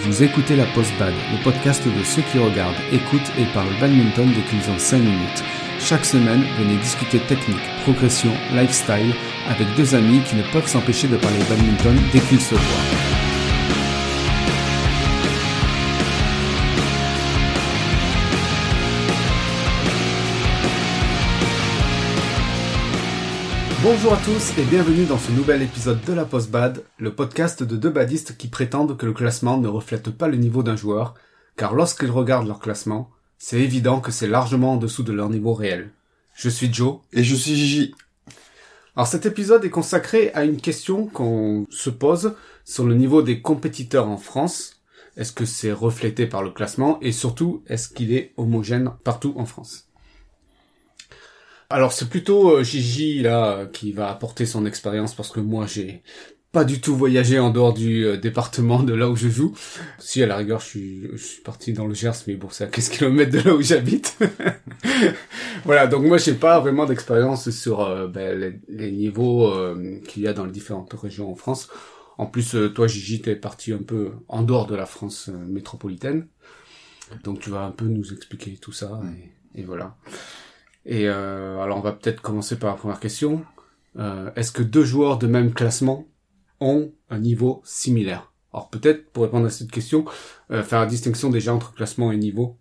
Vous écoutez la Post-Bad, le podcast de ceux qui regardent, écoutent et parlent badminton dès qu'ils ont 5 minutes. Chaque semaine, venez discuter technique, progression, lifestyle avec deux amis qui ne peuvent s'empêcher de parler badminton dès qu'ils se voient. Bonjour à tous et bienvenue dans ce nouvel épisode de la Post Bad, le podcast de deux badistes qui prétendent que le classement ne reflète pas le niveau d'un joueur, car lorsqu'ils regardent leur classement, c'est évident que c'est largement en dessous de leur niveau réel. Je suis Joe. Et je suis Gigi. Alors cet épisode est consacré à une question qu'on se pose sur le niveau des compétiteurs en France. Est-ce que c'est reflété par le classement? Et surtout est-ce qu'il est homogène partout en France? Alors c'est plutôt euh, Gigi là qui va apporter son expérience parce que moi j'ai pas du tout voyagé en dehors du euh, département de là où je joue. Si à la rigueur je suis, parti dans le Gers, mais bon c'est à 15 km de là où j'habite. voilà, donc moi j'ai pas vraiment d'expérience sur euh, ben, les, niveaux qu'il y a dans les différentes régions en France. En plus, toi Gigi t'es parti un peu en dehors de la France métropolitaine, donc tu vas un peu nous expliquer tout ça et voilà. Et euh, alors on va peut-être commencer par la première question. Euh, Est-ce que deux joueurs de même classement ont un niveau similaire? Alors peut-être pour répondre à cette question, euh, faire la distinction déjà entre classement et niveau.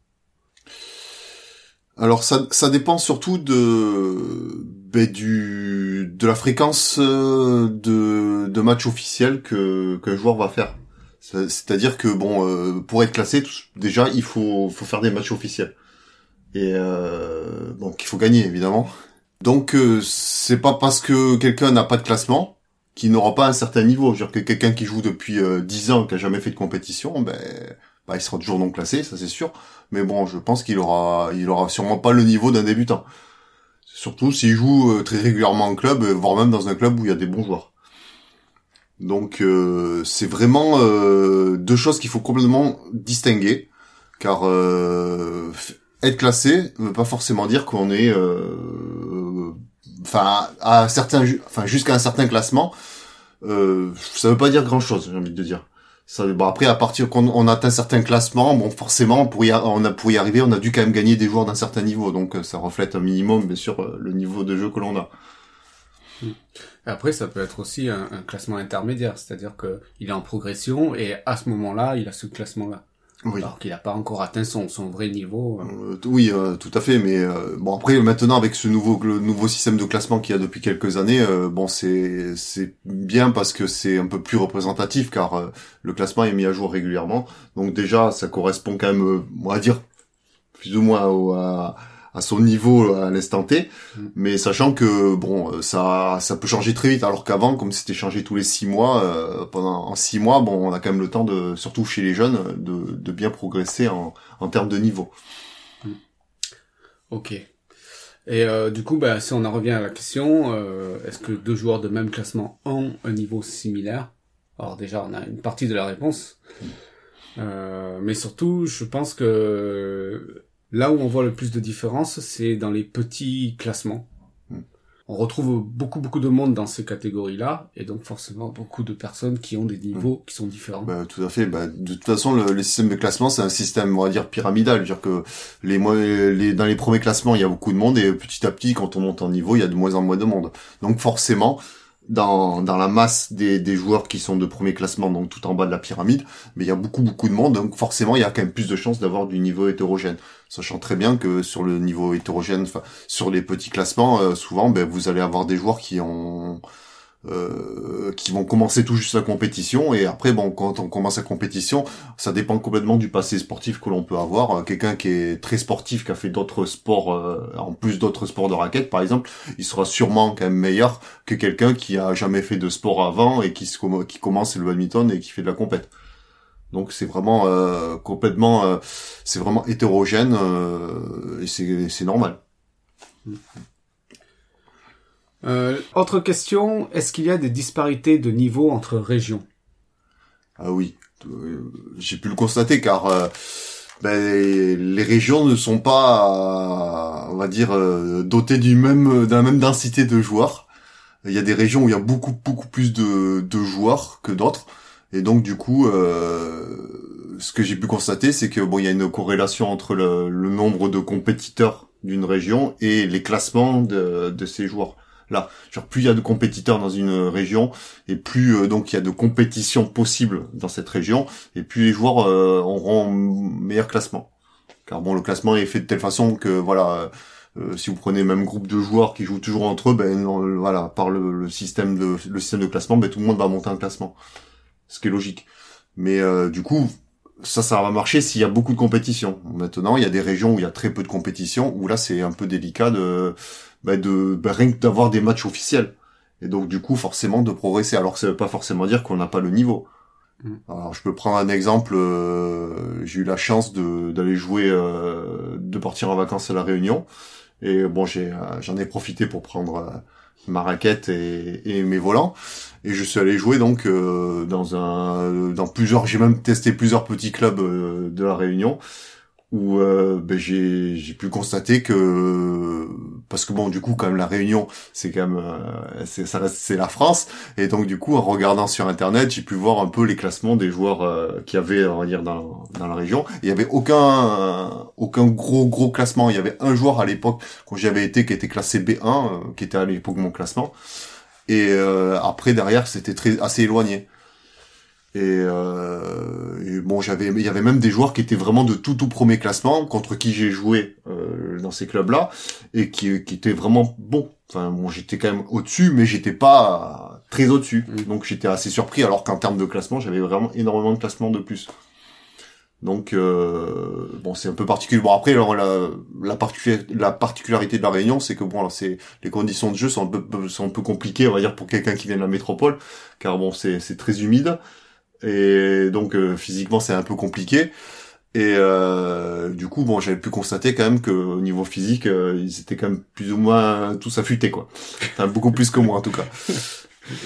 Alors ça, ça dépend surtout de ben, du de la fréquence euh, de, de match officiel que qu'un joueur va faire. C'est-à-dire que bon, euh, pour être classé, déjà il faut faut faire des matchs officiels et euh, donc il faut gagner évidemment. Donc euh, c'est pas parce que quelqu'un n'a pas de classement qu'il n'aura pas un certain niveau. Je veux dire que quelqu'un qui joue depuis euh, 10 ans, qui a jamais fait de compétition, ben bah, il sera toujours non classé, ça c'est sûr. Mais bon, je pense qu'il aura, il aura sûrement pas le niveau d'un débutant. Surtout s'il joue euh, très régulièrement en club, euh, voire même dans un club où il y a des bons joueurs. Donc euh, c'est vraiment deux choses qu'il faut complètement distinguer, car être classé ne veut pas forcément dire qu'on est euh, enfin à certains enfin jusqu'à un certain classement. Euh, ça veut pas dire grand chose j'ai envie de dire. Ça bon après à partir qu'on on atteint certains classements bon forcément pour y on a pour y arriver on a dû quand même gagner des joueurs d'un certain niveau. Donc euh, ça reflète un minimum bien sûr euh, le niveau de jeu que l'on a. Après, ça peut être aussi un, un classement intermédiaire, c'est-à-dire que il est en progression et à ce moment-là, il a ce classement-là. Oui. Alors qu'il n'a pas encore atteint son, son vrai niveau. Euh. Euh, oui, euh, tout à fait. Mais bon, après maintenant avec ce nouveau le nouveau système de classement qu'il y a depuis quelques années, bon c'est c'est bien parce que c'est un peu plus représentatif car le classement est mis à jour régulièrement. Donc déjà, ça correspond quand même, on va dire, plus ou moins au, à, à son niveau à l'instant T, mm. mais sachant que bon, ça ça peut changer très vite, alors qu'avant, comme c'était changé tous les six mois, euh, pendant en six mois, bon, on a quand même le temps de, surtout chez les jeunes, de, de bien progresser en, en termes de niveau. Mm. Ok. Et euh, du coup, bah, si on en revient à la question, euh, est-ce que deux joueurs de même classement ont un niveau similaire? Alors déjà, on a une partie de la réponse. Mm. Euh, mais surtout, je pense que Là où on voit le plus de différence, c'est dans les petits classements. Hmm. On retrouve beaucoup beaucoup de monde dans ces catégories-là, et donc forcément beaucoup de personnes qui ont des niveaux hmm. qui sont différents. Bah, tout à fait. Bah, de toute façon, le, système de classement, c'est un système, on va dire, pyramidal. dire que les, les, dans les premiers classements, il y a beaucoup de monde, et petit à petit, quand on monte en niveau, il y a de moins en moins de monde. Donc forcément, dans, dans la masse des, des joueurs qui sont de premier classement, donc tout en bas de la pyramide, mais il y a beaucoup beaucoup de monde, donc forcément il y a quand même plus de chances d'avoir du niveau hétérogène. Sachant très bien que sur le niveau hétérogène, sur les petits classements, euh, souvent ben, vous allez avoir des joueurs qui ont euh, qui vont commencer tout juste la compétition. Et après bon quand on commence la compétition ça dépend complètement du passé sportif que l'on peut avoir. Euh, quelqu'un qui est très sportif qui a fait d'autres sports euh, en plus d'autres sports de raquettes par exemple il sera sûrement quand même meilleur que quelqu'un qui a jamais fait de sport avant et qui qui commence le badminton et qui fait de la compète. Donc c'est vraiment euh, complètement c'est vraiment hétérogène et c'est c'est normal. Mm. Euh, autre question, est-ce qu'il y a des disparités de niveau entre régions? Ah oui, euh, j'ai pu le constater car euh, ben, les régions ne sont pas, on va dire, dotées du même, d'un même densité de joueurs. Il y a des régions où il y a beaucoup beaucoup plus de, de joueurs que d'autres, et donc du coup, ce que j'ai pu constater, c'est que bon, il y a une corrélation entre le, le nombre de compétiteurs d'une région et les classements de, de ces joueurs. Là, genre plus il y a de compétiteurs dans une région et plus euh, donc il y a de compétitions possibles dans cette région et plus les joueurs euh, auront meilleur classement. Car bon, le classement est fait de telle façon que voilà, euh, si vous prenez même groupe de joueurs qui jouent toujours entre eux, ben voilà, par le, le, système de le système de classement, ben tout le monde va monter un classement, ce qui est logique. Mais du coup, ça, ça va marcher s'il y a beaucoup de compétition. Maintenant, il y a des régions où il y a très peu de compétition, où là, c'est un peu délicat de, bah, de bah, rien que d'avoir des matchs officiels. Et donc, du coup, forcément, de progresser. Alors ça veut pas forcément dire qu'on n'a pas le niveau. Mm. Alors, je peux prendre un exemple. Euh, j'ai eu la chance de d'aller jouer, euh, de partir en vacances à la Réunion. Et bon, j'ai euh, j'en ai profité pour prendre ma raquette et, et, mes volants et je suis allé jouer donc euh, dans un dans plusieurs j'ai même testé plusieurs petits clubs euh, de la Réunion où euh, ben, j'ai j'ai pu constater que parce que bon du coup quand même la Réunion c'est quand même euh, ça c'est la France. Et donc du coup en regardant sur internet j'ai pu voir un peu les classements des joueurs euh, qui avaient on va dire dans dans la région. Il y avait aucun aucun gros gros classement. Il y avait un joueur à l'époque quand j'y avais été qui était classé B1 qui était à l'époque mon classement. Et après derrière c'était très assez éloigné et, euh, et, bon, j'avais, il y avait même des joueurs qui étaient vraiment de tout tout premier classement contre qui j'ai joué euh, dans ces clubs-là et qui, qui étaient vraiment bons. Enfin, bon, j'étais quand même au-dessus, mais j'étais pas très au-dessus. Mm. Donc j'étais assez surpris, alors qu'en termes de classement, j'avais vraiment énormément de classements de plus. Donc euh, bon, c'est un peu particulier. Bon après, alors, la, la, la particularité de la Réunion, c'est que bon, alors, c'est les conditions de jeu sont un peu sont un peu compliquées, on va dire, pour quelqu'un qui vient de la métropole, car bon, c'est c'est très humide et donc euh, physiquement c'est un peu compliqué. Et euh, du coup, bon, j'avais pu constater quand même que au niveau physique, euh, ils étaient quand même plus ou moins tous affûtés, quoi. Enfin, beaucoup plus que moi en tout cas.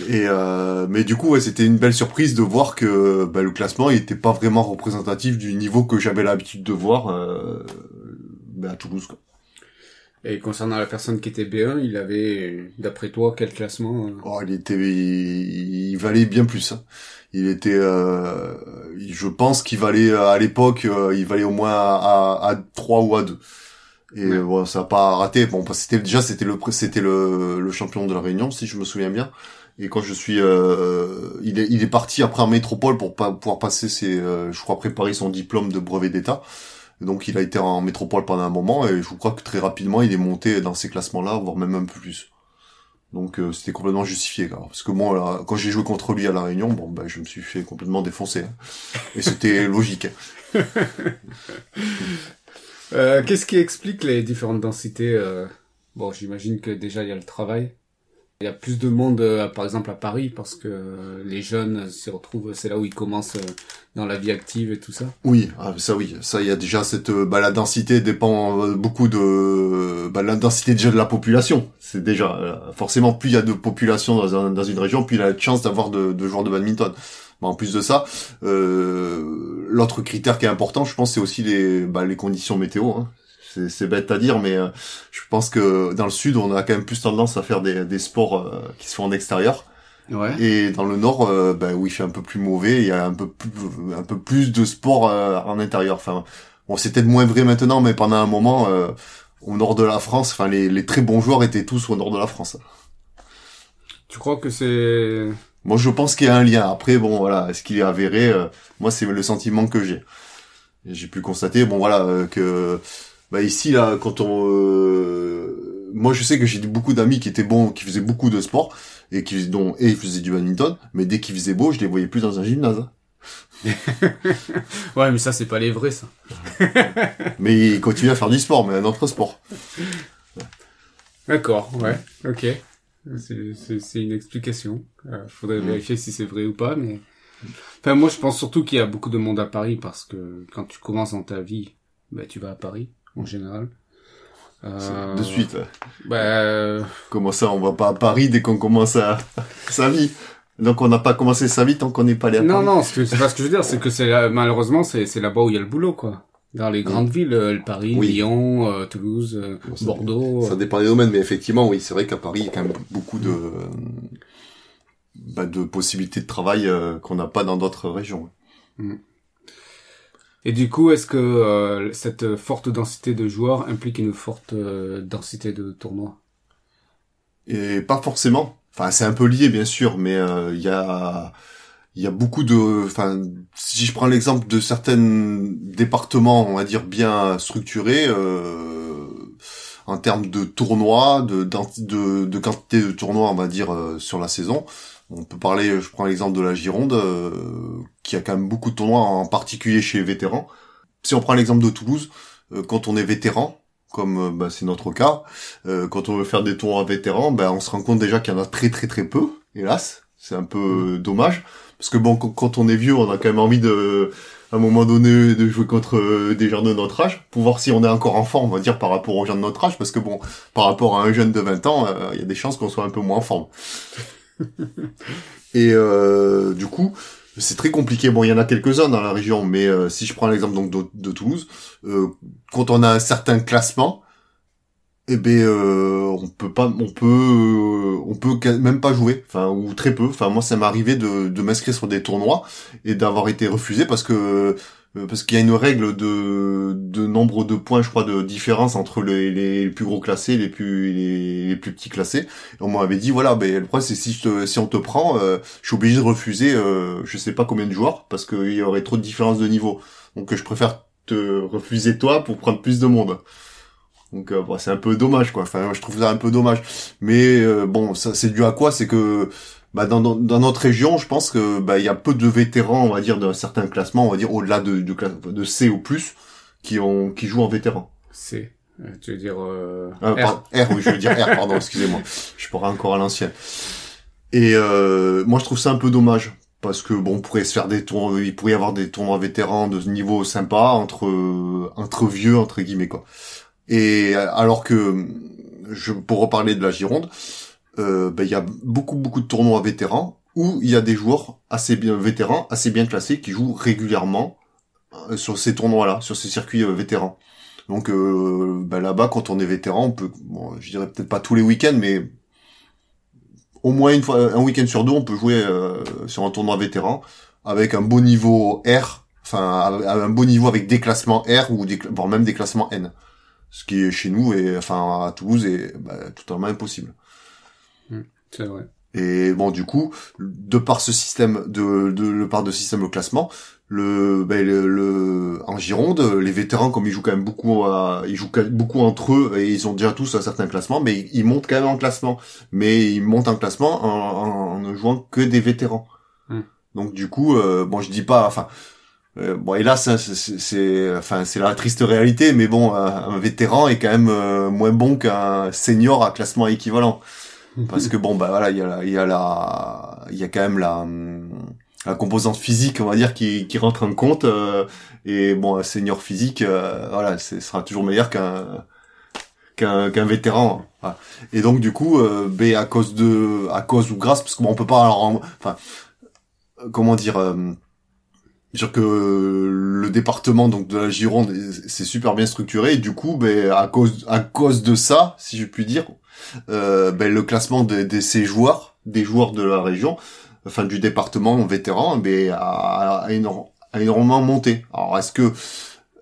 Et euh, mais du coup, ouais, c'était une belle surprise de voir que bah, le classement il était pas vraiment représentatif du niveau que j'avais l'habitude de voir euh, bah, à Toulouse. Quoi. Et concernant la personne qui était B1, il avait, d'après toi, quel classement Oh, il était, il, valait bien plus. Hein. Il était euh, je pense qu'il valait à l'époque euh, il valait au moins à, à, 3 ou à 2 et bon ça a pas raté. Bon c'était déjà c'était le c'était le, le champion de la Réunion si je me souviens bien. Et quand je suis euh, il est il est parti après en métropole pour pas pouvoir passer ses euh, je crois préparer son diplôme de brevet d'état donc il a été en métropole pendant un moment et je crois que très rapidement il est monté dans ces classements là voire même un peu plus donc euh, c'était complètement justifié, quoi. parce que moi, quand j'ai joué contre lui à la Réunion, bon, bah, je me suis fait complètement défoncer, hein. et c'était logique. euh, Qu'est-ce qui explique les différentes densités euh... Bon, j'imagine que déjà il y a le travail, il y a plus de monde, euh, par exemple à Paris, parce que les jeunes s'y retrouvent, c'est là où ils commencent euh, dans la vie active et tout ça. Oui, ah, ça oui, ça il y a déjà cette, euh, bah, la densité dépend beaucoup de, bah, la densité déjà de la population. C'est déjà forcément plus il y a de population dans, une région, plus il a de chance d'avoir de, de, joueurs de badminton. En plus de ça, euh, l'autre critère qui est important, je pense, c'est aussi les, bah, conditions météo. Hein c'est bête à dire, mais euh, je pense que dans le sud, on a quand même plus tendance à faire des, des sports euh, qui se font en extérieur. Ouais. Et dans le nord, euh, ben oui, il fait un peu plus mauvais. Il y a un peu plus, un peu plus de sport en intérieur. Enfin, bon, c'est peut-être moins vrai maintenant, mais pendant un moment, au nord de la France, enfin, les, les très bons joueurs étaient tous au nord de la France. Tu crois que c'est Moi, je pense qu'il y a un lien. Après, bon, voilà, est-ce qu'il est avéré Moi, c'est le sentiment que j'ai. J'ai pu constater, bon, voilà, que bah ici là quand on euh, moi je sais que j'ai beaucoup d'amis qui étaient bons qui faisaient beaucoup de sport et qui dont et ils faisaient du badminton mais dès qu'ils faisaient beau je les voyais plus dans un gymnase. Ouais mais ça c'est pas les vrais ça. Mais ils continuent à faire du sport mais un autre sport. D'accord ouais ok. C'est une explication. Euh, faudrait mm. vérifier si c'est vrai ou pas mais enfin moi je pense surtout qu'il y a beaucoup de monde à Paris parce que quand tu commences dans ta vie bah tu vas à Paris en général. Euh... De suite. Bah... Comment ça, on va pas à Paris dès qu'on commence à... sa vie? Donc on n'a pas commencé sa vie tant qu'on n'est pas allé à non, Paris. Non, non, c'est pas ce que je veux dire, c'est que c'est malheureusement c'est là-bas où il y a le boulot, quoi. Dans les grandes mm. villes, euh, Paris, Lyon, euh, Toulouse, euh, Bordeaux. Ça dépend des domaines, mais effectivement, oui, c'est vrai qu'à Paris, il y a quand même beaucoup de bah, de possibilités de travail qu'on n'a pas dans d'autres régions. Mm. Et du coup, est-ce que euh, cette forte densité de joueurs implique une forte euh, densité de tournois? Et pas forcément. Enfin, c'est un peu lié, bien sûr, mais euh, il y a il y a beaucoup de, enfin, si je prends l'exemple de certains départements, on va dire bien structurés, euh, en termes de tournois, de, de, de quantité de tournois, on va dire sur la saison. On peut parler, je prends l'exemple de la Gironde, qui a quand même beaucoup de tournois, en particulier chez les vétérans. Si on prend l'exemple de Toulouse, euh, quand on est vétéran, comme bah, c'est notre cas, quand on veut faire des tournois vétérans, ben on se rend compte déjà qu'il y en a très très très peu, hélas. C'est un peu dommage parce que bon, quand on est vieux, on a quand même envie de, à un moment donné, de jouer contre euh, des gens de notre âge, pour voir si on est encore en forme, on va dire, par rapport aux gens de notre âge, parce que bon, par rapport à un jeune de 20 ans, euh, il y a des chances qu'on soit un peu moins en forme. Et euh, du coup, c'est très compliqué. Bon, il y en a quelques-uns dans la région, mais si je prends l'exemple donc de, Toulouse, quand on a un certain classement, eh ben euh, on peut pas on peut euh, on peut même pas jouer enfin ou très peu enfin moi ça m'est arrivé de, de m'inscrire sur des tournois et d'avoir été refusé parce que euh, parce qu'il y a une règle de de nombre de points je crois de différence entre les, les plus gros classés les plus les, plus petits classés et on m'avait dit voilà ben le problème c'est si si on te prend je suis obligé de refuser je sais pas combien de joueurs parce qu'il y aurait trop de différence de niveau donc je préfère te refuser toi pour prendre plus de monde donc euh, c'est un peu dommage quoi. Enfin, je trouve ça un peu dommage. Mais euh, bon, ça c'est dû à quoi? C'est que bah, dans, dans, notre région, je pense que bah il y a peu de vétérans, on va dire, d'un certain classement, on va dire au-delà de, de, de C ou plus, qui ont qui jouent en vétéran. C. Euh, tu veux dire ah, R. R, oui, je veux dire R, pardon, excusez-moi. Je pourrais encore à l'ancien. Et moi, je trouve ça un peu dommage parce que bon, on pourrait se faire des tours, il pourrait y avoir des tournois vétérans de niveau sympa entre entre vieux entre guillemets quoi. Et alors que, je, pour reparler de la Gironde, euh, ben, il y a beaucoup beaucoup de tournois vétérans où il y a des joueurs assez bien vétérans, assez bien classés, qui jouent régulièrement euh, sur ces tournois-là, sur ces circuits euh, vétérans. Donc ben, là-bas, quand on est vétéran, on peut, bon, je dirais peut-être pas tous les week-ends, mais au moins une fois, un week-end sur deux, on peut jouer sur un tournoi vétéran avec un beau niveau R, enfin un beau niveau avec des classements R ou des, voire même des classements N ce qui est chez nous et enfin à Toulouse est bah, totalement impossible. C'est vrai. Et bon, du coup, de par ce système de, de, de par de système de classement, le, ben, le, en Gironde, les vétérans comme ils jouent quand même beaucoup, à, ils jouent beaucoup entre eux et ils ont déjà tous un certain classement, mais ils montent quand même en classement. Mais ils montent en classement en, en, ne jouant que des vétérans. Mmh. Donc du coup, euh, bon, je dis pas, enfin, euh, bon, hélas, c'est, enfin, c'est la triste réalité, mais bon, un, vétéran est quand même euh, moins bon qu'un senior à classement équivalent, parce que bon, bah voilà, il y a, il y a la, il y a quand même la, la composante physique, on va dire, qui, qui rentre en compte, euh, et bon, un senior physique, voilà, ce sera toujours meilleur qu'un qu'un qu'un vétéran. Et donc du coup, ben à cause de, à cause ou grâce, parce qu'on bon, on peut pas, alors, enfin, comment dire dire que le département donc de la Gironde c'est super bien structuré. Et du coup ben à cause à cause de ça si je puis dire euh, ben le classement de, de, ces joueurs des joueurs de la région enfin du département vétéran ben a, a, énormément monté. Alors est-ce que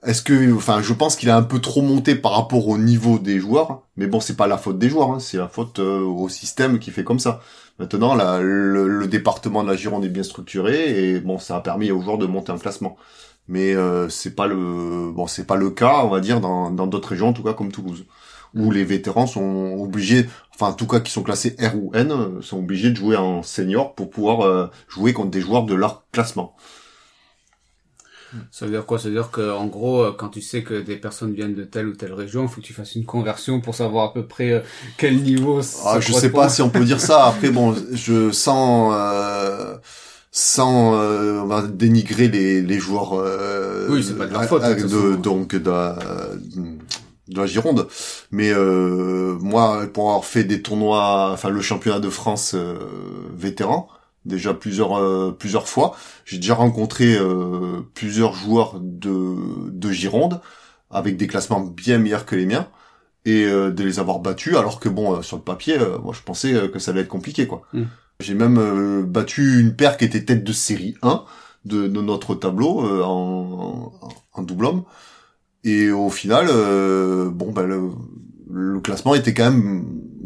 est-ce que enfin je pense qu'il a un peu trop monté par rapport au niveau des joueurs mais bon c'est pas la faute des joueurs hein, c'est la faute euh, au système qui fait comme ça Maintenant, le, département de la Gironde est bien structuré et bon, ça a permis aux joueurs de monter un classement. Mais euh, c'est pas le bon, c'est pas le cas, on va dire, dans d'autres régions, en tout cas comme Toulouse, où les vétérans sont obligés, enfin en tout cas qui sont classés R ou N, sont obligés de jouer en senior pour pouvoir euh, jouer contre des joueurs de leur classement. Ça veut dire quoi? Ça veut dire que en gros, euh, quand tu sais que des personnes viennent de telle ou telle région, il faut que tu fasses une conversion pour savoir à peu près euh, quel niveau. Ah, je sais pas si on peut dire ça. Après, bon, je sens. Euh, sans euh, on va dénigrer les, les joueurs euh, oui c'est pas de leur faute de, donc de la, de la Gironde mais euh, moi pour avoir fait des tournois enfin le championnat de France vétéran déjà plusieurs euh, plusieurs fois. J'ai déjà rencontré euh, plusieurs joueurs de de Gironde avec des classements bien meilleurs que les miens et euh, de les avoir battus alors que bon sur le papier moi je pensais que ça allait être compliqué quoi. Mm. J'ai même battu une paire qui était tête de série 1 de, de notre tableau euh, en, en, double homme. Et au final, euh, bon ben le, le, classement était quand même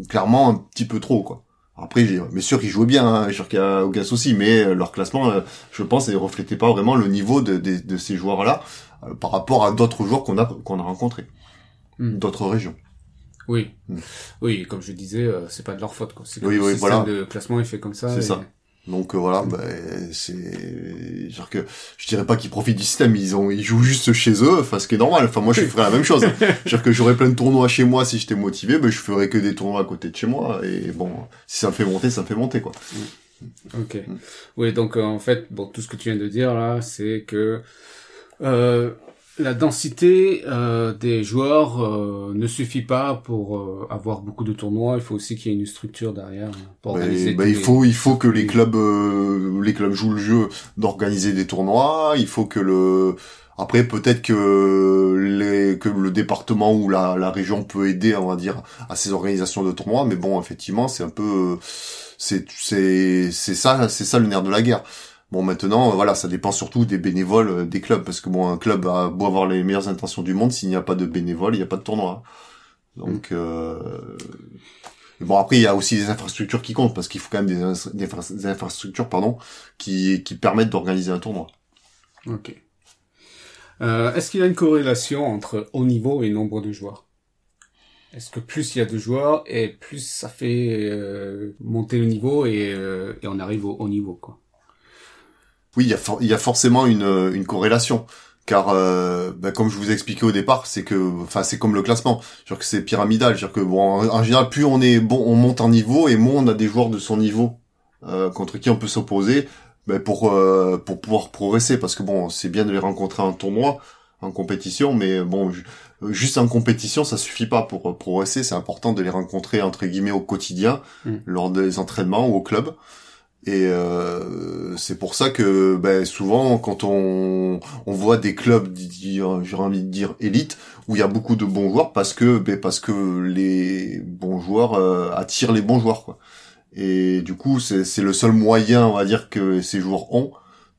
clairement un petit peu trop quoi. Après, mais sûr qu'ils jouaient bien, hein, sûr qu'il y a aucun souci, mais leur classement, je pense, ne reflétait pas vraiment le niveau de, de, de ces joueurs-là par rapport à d'autres joueurs qu'on a qu'on a rencontrés, hmm. d'autres régions. Oui, hmm. oui, comme je disais, c'est pas de leur faute. Quoi. C'est oui, oui, voilà. Le classement est fait comme ça. C'est ça. Donc euh, voilà, bah, c'est genre que je dirais pas qu'ils profitent du système, ils ont ils jouent juste chez eux, enfin ce qui est normal. Enfin moi je ferais la même chose. dire que j'aurais plein de tournois chez moi si j'étais motivé, mais je ferais que des tournois à côté de chez moi et bon, si ça me fait monter, ça me fait monter quoi. Mm. Ok. Mm. Oui, donc euh, en fait, bon tout ce que tu viens de dire là, c'est que euh, la densité euh, des joueurs euh, ne suffit pas pour euh, avoir beaucoup de tournois. Il faut aussi qu'il y ait une structure derrière pour organiser. Bah, il faut il faut que les clubs les clubs jouent le jeu d'organiser des tournois. Il faut que le après peut-être que les que le département ou la, la région peut aider on va dire à ces organisations de tournois. Mais bon effectivement c'est un peu c'est c'est c'est ça c'est ça le nerf de la guerre. Bon, maintenant, euh, voilà, ça dépend surtout des bénévoles euh, des clubs, parce que bon, un club a beau avoir les meilleures intentions du monde, s'il n'y a pas de bénévoles, il n'y a pas de tournoi. Donc, mm. euh... bon, après, il y a aussi des infrastructures qui comptent, parce qu'il faut quand même des, des, infrastructures, pardon, qui, qui permettent d'organiser un tournoi. Ok. Euh, Est-ce qu'il y a une corrélation entre haut niveau et nombre de joueurs? Est-ce que plus il y a de joueurs et plus ça fait euh, monter le niveau et, et on arrive au haut niveau, quoi? Oui, il y a, il y a forcément une, une corrélation car euh, ben, comme je vous ai expliqué au départ, c'est que, enfin, c'est comme le classement, genre que c'est pyramidal, dire que bon, en, général, plus on est bon, on monte en niveau et moins on a des joueurs de son niveau euh, contre qui on peut s'opposer, ben, pour euh, pour pouvoir progresser, parce que bon, c'est bien de les rencontrer en tournoi, en compétition, mais bon, juste en compétition, ça suffit pas pour progresser. C'est important de les rencontrer entre guillemets au quotidien, mm. lors des entraînements ou au club. Et euh, c'est pour ça que ben, souvent, quand on, on voit des clubs, j'ai envie de dire élite, où il y a beaucoup de bons joueurs, parce que ben, parce que les bons joueurs euh, attirent les bons joueurs. Quoi. Et du coup, c'est le seul moyen, on va dire, que ces joueurs ont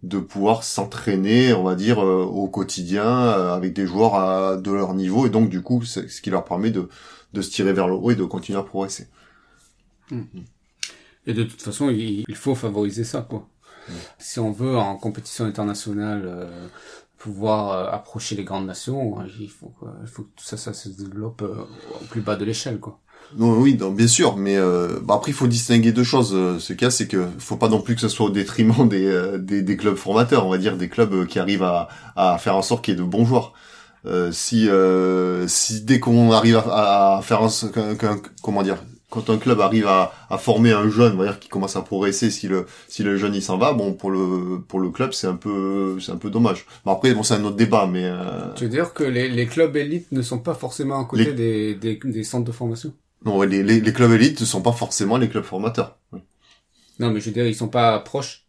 de pouvoir s'entraîner, on va dire, euh, au quotidien avec des joueurs à, de leur niveau. Et donc, du coup, c'est ce qui leur permet de, de se tirer vers le haut et de continuer à progresser. Mmh. Et de toute façon, il, faut favoriser ça, quoi. Si on veut, en compétition internationale, euh, pouvoir euh, approcher les grandes nations, il faut, il faut que tout ça, ça se développe euh, au plus bas de l'échelle, quoi. Non, oui, donc, bien sûr, mais bah, après il faut distinguer deux choses. Ce cas, c'est que faut pas non plus que ce soit au détriment des, des, des, clubs formateurs, on va dire des clubs qui arrivent à, à faire en sorte qu'il y ait de bons joueurs. si si dès qu'on arrive à, à faire un, comment dire quand un club arrive à, à, former un jeune, on va dire qui commence à progresser, si le si le jeune il s'en va, bon pour le pour le club c'est un peu c'est un peu dommage. Bon après bon c'est un autre débat, mais. Euh... Tu veux dire que les, les clubs élites ne sont pas forcément à côté des, des, des centres de formation? Non, les, les, les clubs élites ne sont pas forcément les clubs formateurs. Non, mais je veux dire ils sont pas proches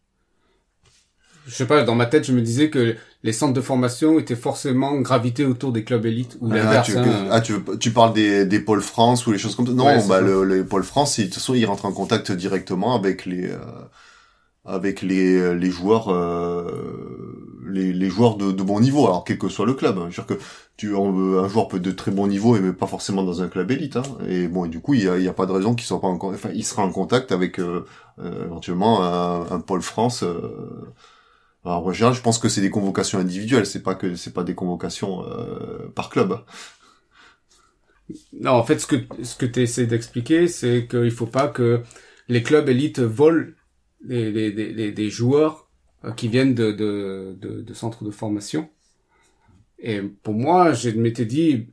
je sais pas, dans ma tête, je me disais que les centres de formation étaient forcément gravités autour des clubs élites ou ah. Tu, hein. ah, tu, tu parles des, des pôles France ou les choses comme ça? Non, bah, le, les pôles France, de toute façon, ils rentrent en contact directement avec les, euh, avec les, les joueurs, euh, les, les joueurs de, de bon niveau. Alors, quel que soit le club. Hein. Je veux dire que tu, un joueur peut être de très bon niveau, mais pas forcément dans un club élite. Hein. Et bon, et du coup, il y a, y a pas de raison qu'il soit pas en, enfin, il sera en contact avec, euh, euh éventuellement un, un pôle France, alors, en général, je pense que c'est des convocations individuelles, c'est pas que c'est pas des convocations euh, par club. Non, en fait, ce que ce que tu essaies d'expliquer, c'est qu'il faut pas que les clubs élites volent les, les, les, les joueurs euh, qui viennent de, de, de, de, centres de formation. Et pour moi, je m'étais dit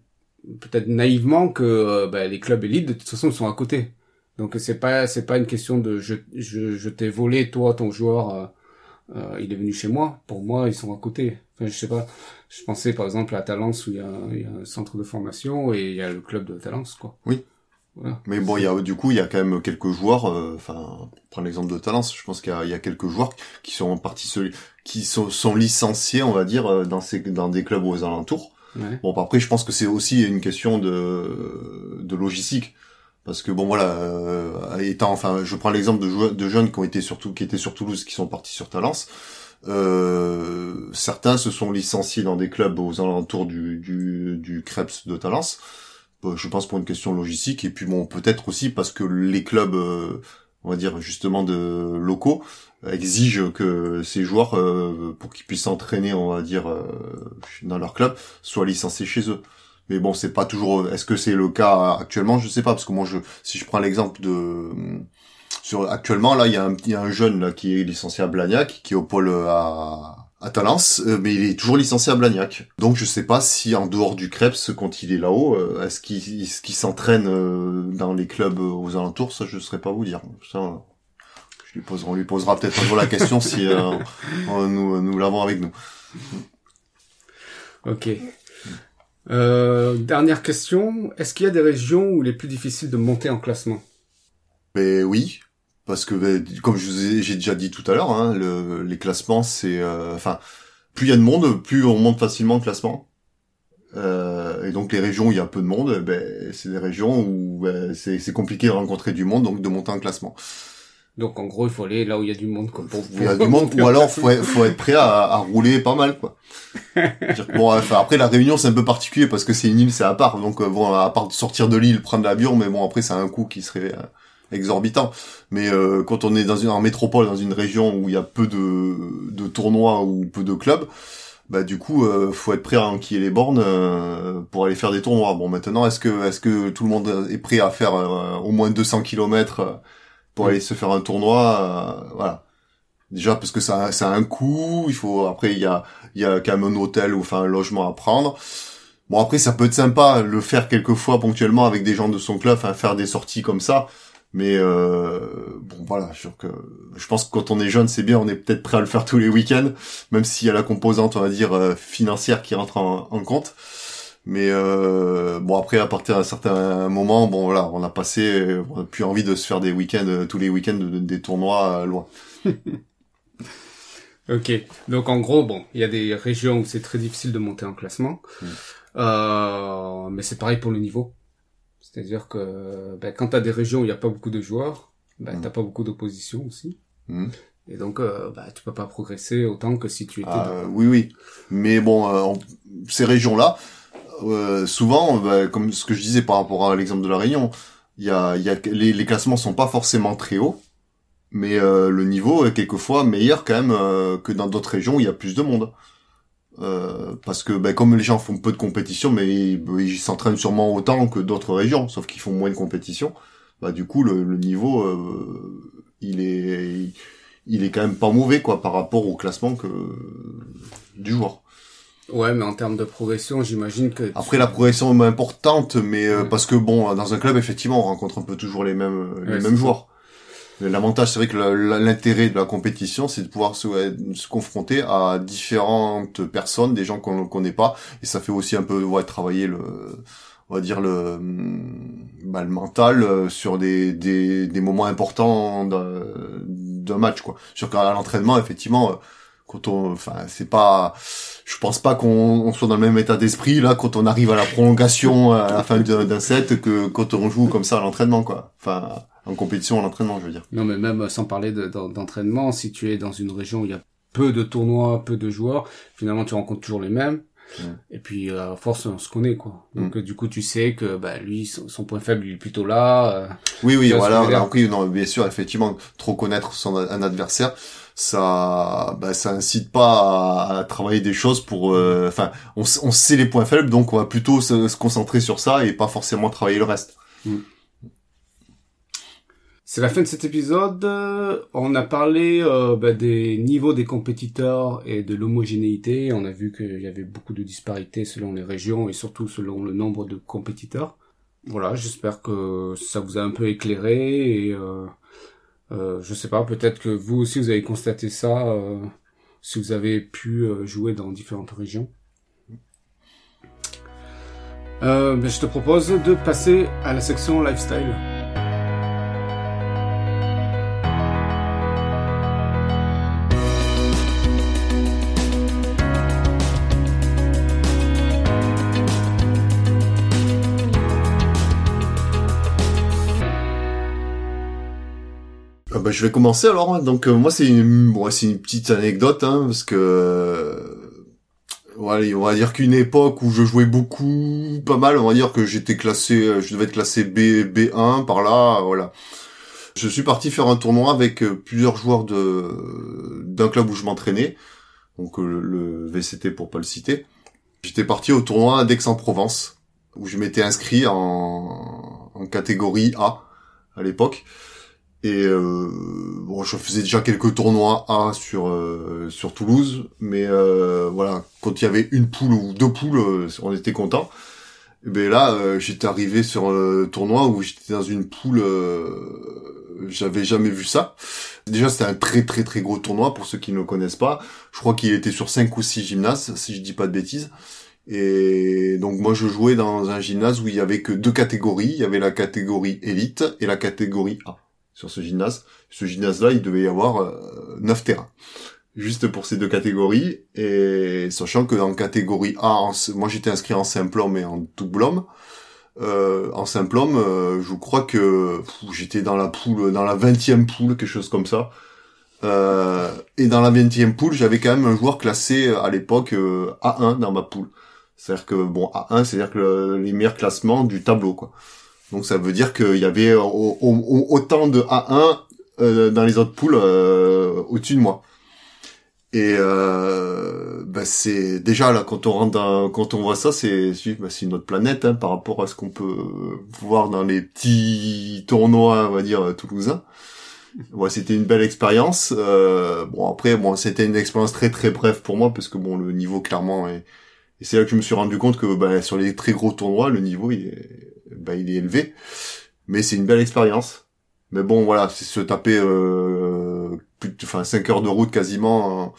peut-être naïvement que euh, ben, les clubs élites de toute façon sont à côté. Donc c'est pas c'est pas une question de je je, je t'ai volé toi ton joueur euh, il est venu chez moi. Pour moi, ils sont à côté. Enfin, je sais pas. Je pensais par exemple à Talence où il y, a, il y a un centre de formation et il y a le club de Talence, quoi. Oui. Voilà. Mais bon, il y a du coup, il y a quand même quelques joueurs. Euh, enfin, prendre l'exemple de Talence, je pense qu'il y, y, a quelques joueurs qui sont en partie qui sont, sont licenciés, on va dire, euh, dans ces dans des clubs aux alentours. Ouais. Bon, après, je pense que c'est aussi une question de de logistique parce que bon voilà euh, étant enfin je prends l'exemple de, de jeunes qui ont été surtout qui étaient sur Toulouse qui sont partis sur Talence Euh, certains se sont licenciés dans des clubs aux alentours du, du, du Krebs de Talence. Euh, je pense pour une question logistique et puis bon peut-être aussi parce que les clubs, euh, on va dire justement de locaux, exigent que ces joueurs, euh, pour qu'ils puissent s'entraîner, on va dire dans leur club, soient licenciés chez eux. Mais bon, c'est pas toujours. Est-ce que c'est le cas actuellement? Je sais pas parce que moi, je, si je prends l'exemple de sur actuellement là, il y, a un, y a un jeune là qui est licencié à Blagnac, qui est au pôle à à Talence, euh, mais il est toujours licencié à Blagnac. Donc je sais pas si en dehors du Krebs, quand il est là-haut, euh, est-ce qu'il est s'entraîne euh, dans les clubs aux alentours? Ça, je saurais pas vous dire. Ça, je lui poserai, on lui posera peut-être un la question si nous, nous l'avons avec nous. Ok. Euh, dernière question. Est-ce qu'il y a des régions où il est plus difficile de monter en classement? Mais oui, parce que ben, comme je j'ai déjà dit tout à l'heure, hein, le, les classements, c'est, euh, enfin, plus il y a de monde, plus on monte facilement le classement. Euh, et donc les régions où il y a peu de monde, ben, c'est des régions où ben, c'est, compliqué de rencontrer du monde, donc de monter un classement. Donc en gros, il faut aller là où il y a du monde, quoi. Pour, il y a du monde, ou alors faut, faut être prêt à, à rouler pas mal, quoi. bon, enfin, après la Réunion c'est un peu particulier parce que c'est une île, c'est à part. Donc euh, bon, à part sortir de l'île, prendre l'avion, mais bon après c'est un coût qui serait euh, exorbitant. Mais euh, quand on est dans une en métropole, dans une région où il y a peu de, de tournois ou peu de clubs, bah du coup euh, faut être prêt à enquiller les bornes euh, pour aller faire des tournois. Bon maintenant est-ce que est-ce que tout le monde est prêt à faire au moins 200 km pour aller se faire un tournoi voilà. Déjà parce que ça ça a un coût, il faut après il y a il y a quand même un hôtel ou enfin un logement à prendre. Bon après ça peut être sympa le faire quelques fois ponctuellement avec des gens de son club, enfin faire des sorties comme ça. Mais euh, bon voilà, je, que, je pense que quand on est jeune, c'est bien, on est peut-être prêt à le faire tous les week-ends, même s'il y a la composante, on va dire, euh, financière qui rentre en, compte. Mais euh, bon après, à partir d'un certain moment, bon voilà, on a passé, on a plus envie de se faire des week-ends, euh, tous les week-ends, des tournois loin. ok, donc en gros, bon, il y a des régions où c'est très difficile de monter en classement, mm. mais c'est pareil pour le niveau. C'est-à-dire que ben, quand tu as des régions où il n'y a pas beaucoup de joueurs, ben, mm. tu pas beaucoup d'opposition aussi. Mm. Et donc, euh, ben, tu peux pas progresser autant que si tu étais... Ah, Oui, oui. Mais bon, euh, ces régions-là, euh, souvent, ben, comme ce que je disais par rapport à l'exemple de la Réunion, a, y a, les, les classements sont pas forcément très hauts, mais euh, le niveau est quelquefois meilleur quand même euh, que dans d'autres régions où il y a plus de monde. Euh, parce que ben, comme les gens font peu de compétition, mais ils s'entraînent sûrement autant que d'autres régions, sauf qu'ils font moins de compétition. Bah du coup le, niveau euh, il est il est quand même pas mauvais quoi par rapport au classement que du joueur. Ouais, mais en termes de progression, j'imagine que après la progression est importante, mais euh, parce que bon dans un club effectivement on rencontre un peu toujours les mêmes les mêmes joueurs. L'avantage, c'est vrai que l'intérêt de la compétition, c'est de pouvoir se, se, confronter à différentes personnes, des gens qu'on ne connaît pas, et ça fait aussi un peu ouais, travailler le, on va dire le, bah, le mental euh, sur des, des, des moments importants d'un match, quoi. Sur qu'à l'entraînement, effectivement, euh, quand on, enfin, c'est pas, je pense pas qu'on soit dans le même état d'esprit là quand on arrive à la prolongation à la fin d'un set que quand on joue comme ça à l'entraînement, quoi. Enfin en compétition, en entraînement, je veux dire. Non, mais même sans parler d'entraînement, si tu es dans une région où il y a peu de tournois, peu de joueurs, finalement tu rencontres toujours les mêmes. Et puis à force on se connaît quoi. Donc mm. du coup tu sais que bah lui son, point faible il est plutôt là. Euh, oui oui voilà. Donc, oui, non, bien sûr effectivement trop connaître son un adversaire ça bah, ça incite pas à, travailler des choses pour euh, enfin on, on, sait les points faibles donc on va plutôt se, concentrer sur ça et pas forcément travailler le reste. Mm. C'est la fin de cet épisode. On a parlé euh, bah, des niveaux des compétiteurs et de l'homogénéité. On a vu qu'il y avait beaucoup de disparités selon les régions et surtout selon le nombre de compétiteurs. Voilà, j'espère que ça vous a un peu éclairé et euh, euh, je sais pas, peut-être que vous aussi vous avez constaté ça euh, si vous avez pu euh, jouer dans différentes régions. Euh, je te propose de passer à la section lifestyle. Bah, je vais commencer alors. hein. Donc euh, moi c'est une, c'est une petite anecdote hein, parce que euh, voilà, on va dire qu'une époque où je jouais beaucoup, pas mal, on va dire que j'étais classé, euh, je devais être classé B B1 par là, voilà. Je suis parti faire un tournoi avec euh, plusieurs joueurs de d'un club où je m'entraînais, donc euh, le VCT pour pas le citer. J'étais parti au tournoi d'Aix-en-Provence où je m'étais inscrit en, en catégorie A à l'époque. Et euh, bon, je faisais déjà quelques tournois A sur euh, sur Toulouse, mais euh, voilà, quand il y avait une poule ou deux poules, euh, on était content. Ben là, euh, j'étais arrivé sur un tournoi où j'étais dans une poule, euh, j'avais jamais vu ça. Déjà, c'était un très très très gros tournoi pour ceux qui ne le connaissent pas. Je crois qu'il était sur cinq ou six gymnases, si je dis pas de bêtises. Et donc moi je jouais dans un gymnase où il y avait que deux catégories, il y avait la catégorie élite et la catégorie A sur ce gymnase. Ce gymnase-là, il devait y avoir euh, 9 terrains. Juste pour ces deux catégories. Et sachant que en catégorie A, moi j'étais inscrit en simple homme et en double homme. Euh, en simple homme, euh, je crois que j'étais dans la poule, dans la 20e poule, quelque chose comme ça. Euh, et dans la 20e poule, j'avais quand même un joueur classé à l'époque euh, A1 dans ma poule. C'est-à-dire que, bon, A1, c'est-à-dire que le- les meilleurs classements du tableau, quoi. Donc ça veut dire qu'il y avait euh, au- au- autant de A1 euh, dans les autres poules euh, au-dessus de moi. Et euh, bah, c'est déjà là quand on rentre dans, quand on voit ça, c'est bah, c'est une autre planète hein, par rapport à ce qu'on peut voir dans les petits tournois, on va dire euh, toulousains. C'était une belle expérience. Euh, bon après, bon c'était une expérience très très brève pour moi parce que bon le niveau clairement est et c'est là que je me suis rendu compte que bah, sur les très gros tournois, le niveau il est, bah, il est élevé. Mais c'est une belle expérience. Mais bon, voilà, c'est se taper euh, plus enfin, 5 heures de route quasiment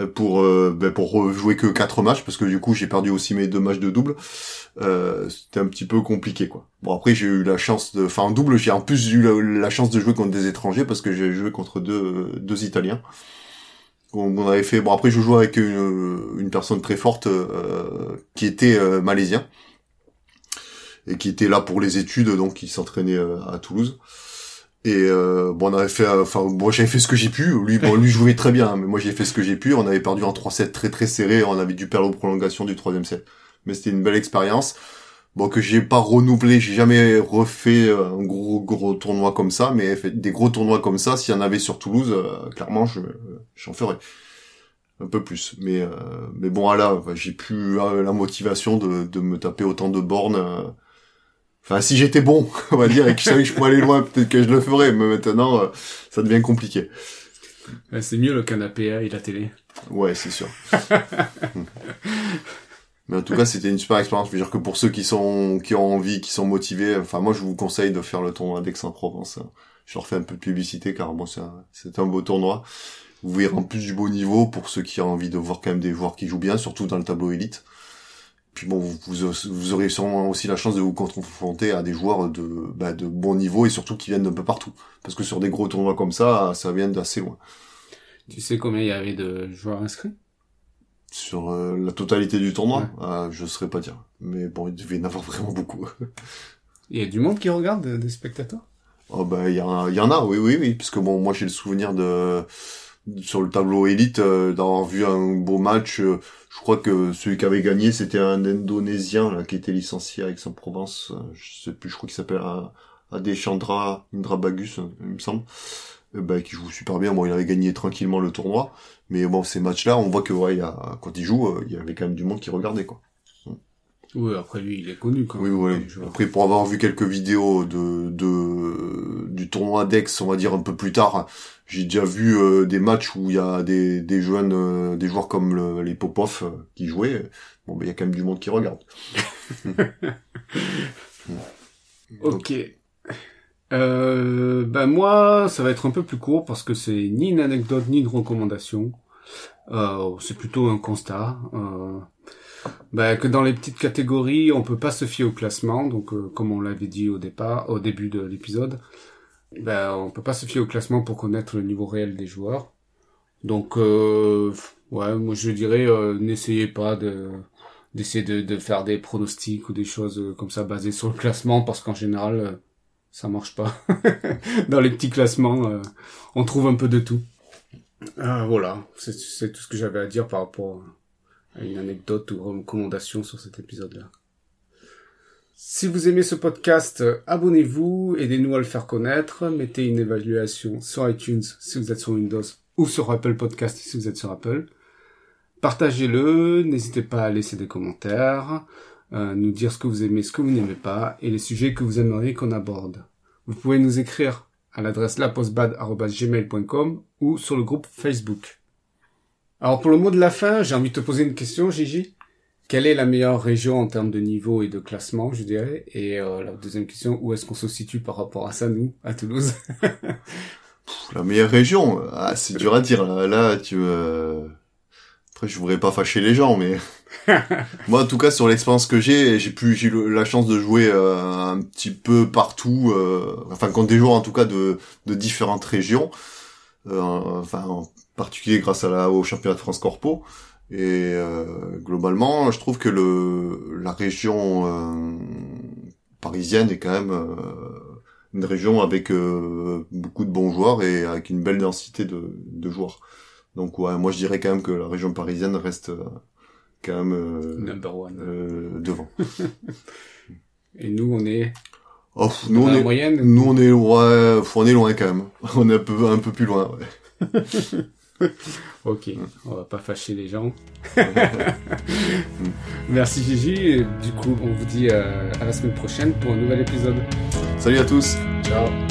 euh, pour euh, ben, pour jouer que quatre matchs, parce que du coup j'ai perdu aussi mes deux matchs de double. Euh, C'était un petit peu compliqué, quoi. Bon, après j'ai eu la chance de... Enfin, en double, j'ai en plus eu la, chance de jouer contre des étrangers, parce que j'ai joué contre deux, deux Italiens. On, avait fait... Bon, après je joue avec une, une personne très forte euh, qui était euh, malaisien et qui était là pour les études, donc il s'entraînait euh, à Toulouse. Et euh, bon, on avait fait, euh, enfin, moi j'avais fait ce que j'ai pu. Lui, bon, lui jouait très bien, hein, mais moi j'ai fait ce que j'ai pu. On avait perdu en 3-7 très très serré. On avait dû perdre aux prolongations du troisième set. Mais c'était une belle expérience. Bon, que j'ai pas renouvelé, j'ai jamais refait euh, un gros gros tournoi comme ça, mais des gros tournois comme ça, s'il y en avait sur Toulouse, euh, clairement, je j'en ferais un peu plus. Mais euh, mais bon, là, j'ai plus euh, la motivation de, de me taper autant de bornes. Enfin, si j'étais bon, on va dire, et que je savais que je pouvais aller loin, peut-être que je le ferais, mais maintenant, euh, ça devient compliqué. C'est mieux le canapé et la télé. Ouais, c'est sûr. mais en tout cas, c'était une super expérience. Je veux dire que pour ceux qui sont, qui ont envie, qui sont motivés, enfin, moi, je vous conseille de faire le tournoi d'Aix-en-Provence. Je leur fais un peu de publicité, car bon, c'est un, c'est un beau tournoi. Vous verrez en plus du beau niveau pour ceux qui ont envie de voir quand même des joueurs qui jouent bien, surtout dans le tableau élite. Puis bon, vous, vous, aurez sûrement aussi la chance de vous confronter à des joueurs de, bah, de bon niveau et surtout qui viennent d'un peu partout. Parce que sur des gros tournois comme ça, ça vient d'assez loin. Tu sais combien il y avait de joueurs inscrits? Sur euh, la totalité du tournoi, Ouais. ah, je saurais pas dire. Mais bon, il devait y en avoir vraiment beaucoup. Il y a du monde qui regarde, des spectateurs? Oh bah il y, en a- il y en a, oui, oui, oui. Puisque bon, moi j'ai le souvenir de sur le tableau élite euh, d'avoir vu un beau match. euh, je crois que celui qui avait gagné, c'était un Indonésien qui était licencié avec son Provence. euh, Je sais plus, je crois qu'il s'appelle euh, Adeshandra Indrabagus, euh, il me semble. Bah, qui joue super bien. Bon, il avait gagné tranquillement le tournoi. Mais bon, ces matchs-là, on voit que ouais, quand il joue, il y avait quand même du monde qui regardait quoi. Oui, après lui, il est connu quand même. oui. joueur. Après, pour avoir vu quelques vidéos de, de du tournoi d'Aix, on va dire un peu plus tard, j'ai déjà vu euh, des matchs où il y a des, des jeunes, euh, des joueurs comme le- les Popov euh, qui jouaient. Bon, ben il y a quand même du monde qui regarde. Ok. Euh, ben moi, ça va être un peu plus court parce que c'est ni une anecdote ni une recommandation. Euh, c'est plutôt un constat. Ben, que dans les petites catégories, on peut pas se fier au classement. Donc, euh, comme on l'avait dit au départ, au début de l'épisode, ben, on peut pas se fier au classement pour connaître le niveau réel des joueurs. Donc, euh, ouais, moi je dirais, euh, n'essayez pas de d'essayer de, de faire des pronostics ou des choses comme ça basées sur le classement parce qu'en général ça marche pas. Dans les petits classements, on trouve un peu de tout. Euh, voilà, c'est tout ce que j'avais à dire par rapport une anecdote ou recommandation sur cet épisode-là. Si vous aimez ce podcast, abonnez-vous, aidez-nous à le faire connaître, mettez une évaluation sur iTunes si vous êtes sur Windows ou sur Apple Podcast si vous êtes sur Apple. Partagez-le, n'hésitez pas à laisser des commentaires, euh, nous dire ce que vous aimez, ce que vous n'aimez pas et les sujets que vous aimeriez qu'on aborde. Vous pouvez nous écrire à l'adresse lapostbad.gmail.com ou sur le groupe Facebook. Alors pour le mot de la fin, j'ai envie de te poser une question, Gigi. Quelle est la meilleure région en termes de niveau et de classement, je dirais? Et euh, la deuxième question, où est-ce qu'on se situe par rapport à ça, nous, à Toulouse? La meilleure région, ah, c'est dur à dire. Là, tu... Euh... Après, je voudrais pas fâcher les gens, mais moi, en tout cas, sur l'expérience que j'ai, j'ai pu, j'ai eu la chance de jouer euh, un petit peu partout, euh, enfin, contre des joueurs en tout cas de, de différentes régions, euh, enfin, en particulier grâce à la, au championnat de France Corpo. Et euh, globalement, je trouve que le la région euh, parisienne est quand même euh, une région avec beaucoup de bons joueurs et avec une belle densité de, de joueurs. Donc ouais, moi je dirais quand même que la région parisienne reste quand même Number one. devant. et nous on est oh, nous on est moyenne. Nous on est ouais, on est loin quand même. On est un peu un peu plus loin. Ouais. ok, on va pas fâcher les gens. Merci Gigi. du coup, on vous dit euh, à la semaine prochaine pour un nouvel épisode. Salut à tous. Ciao.